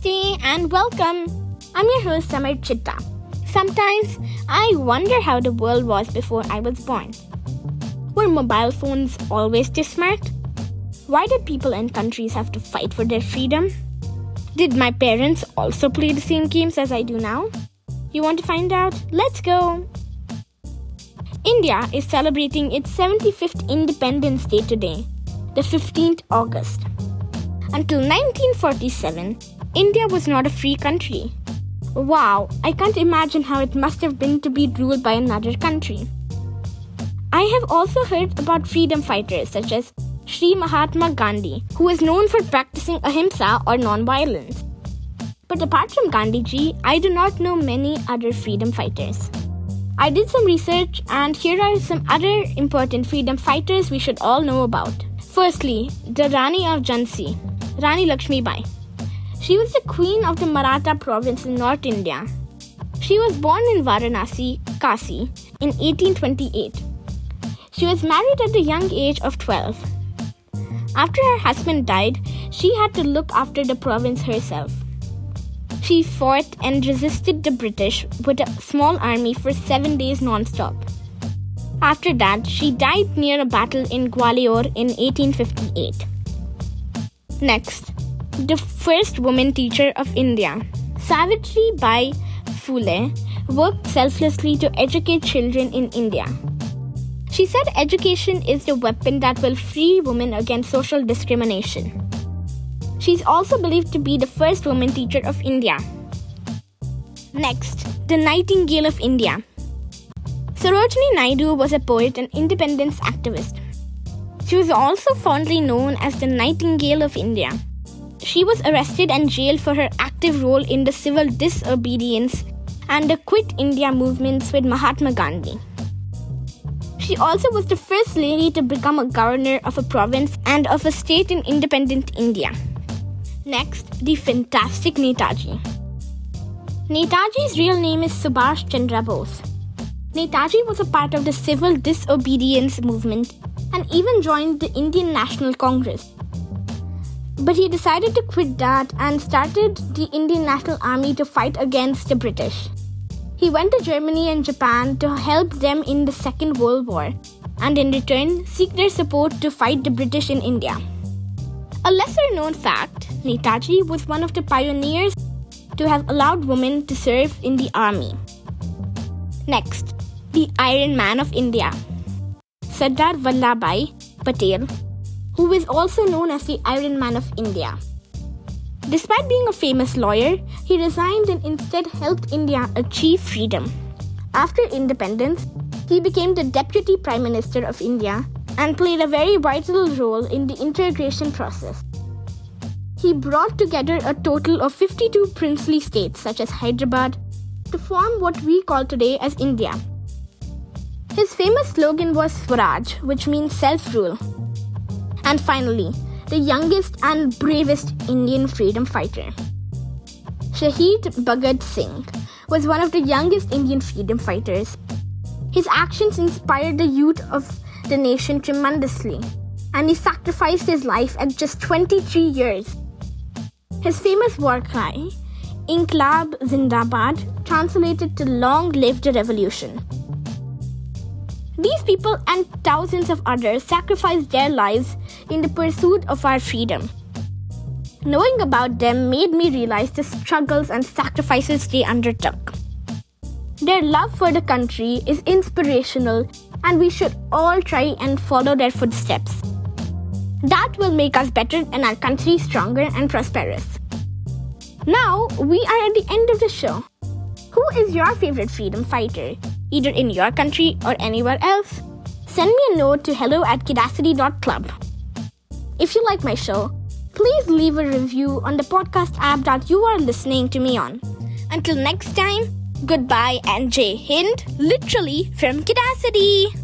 Namaste and welcome. I'm your host Samar Chitta. Sometimes I wonder how the world was before I was born. Were mobile phones always this smart? Why did people and countries have to fight for their freedom? Did my parents also play the same games as I do now? You want to find out? Let's go! India is celebrating its 75th Independence Day today, the 15th August. Until 1947, India was not a free country. Wow, I can't imagine how it must have been to be ruled by another country. I have also heard about freedom fighters such as Sri Mahatma Gandhi, who is known for practicing ahimsa or non-violence. But apart from Gandhiji, I do not know many other freedom fighters. I did some research, and here are some other important freedom fighters we should all know about. Firstly, the Rani of Jhansi, Rani Lakshmi Bai. She was the queen of the Maratha province in North India. She was born in Varanasi, Kasi, in 1828. She was married at the young age of 12. After her husband died, she had to look after the province herself. She fought and resisted the British with a small army for seven days non stop. After that, she died near a battle in Gwalior in 1858. Next, the first woman teacher of India, Savitri Bai Phule, worked selflessly to educate children in India. She said education is the weapon that will free women against social discrimination. She's also believed to be the first woman teacher of India. Next, the Nightingale of India. Sarojini Naidu was a poet and independence activist. She was also fondly known as the Nightingale of India. She was arrested and jailed for her active role in the civil disobedience and the Quit India movements with Mahatma Gandhi. She also was the first lady to become a governor of a province and of a state in independent India. Next, the fantastic Netaji. Netaji's real name is Subhash Chandra Bose. Netaji was a part of the civil disobedience movement and even joined the Indian National Congress. But he decided to quit that and started the Indian National Army to fight against the British. He went to Germany and Japan to help them in the Second World War and in return seek their support to fight the British in India. A lesser known fact Netaji was one of the pioneers to have allowed women to serve in the army. Next, the Iron Man of India. Sardar Vallabhbhai Patel, who is also known as the Iron Man of India. Despite being a famous lawyer, he resigned and instead helped India achieve freedom. After independence, he became the Deputy Prime Minister of India and played a very vital role in the integration process. He brought together a total of 52 princely states, such as Hyderabad, to form what we call today as India. His famous slogan was Swaraj, which means self rule. And finally, the youngest and bravest Indian freedom fighter. Shahid Bhagat Singh was one of the youngest Indian freedom fighters. His actions inspired the youth of the nation tremendously, and he sacrificed his life at just 23 years. His famous war cry, Inquilab Zindabad, translated to Long Live the Revolution. These people and thousands of others sacrificed their lives in the pursuit of our freedom. Knowing about them made me realize the struggles and sacrifices they undertook. Their love for the country is inspirational, and we should all try and follow their footsteps. That will make us better and our country stronger and prosperous. Now, we are at the end of the show. Who is your favorite freedom fighter? Either in your country or anywhere else, send me a note to hello at kidacity.club. If you like my show, please leave a review on the podcast app that you are listening to me on. Until next time, goodbye and Jai Hind, literally from Kidacity.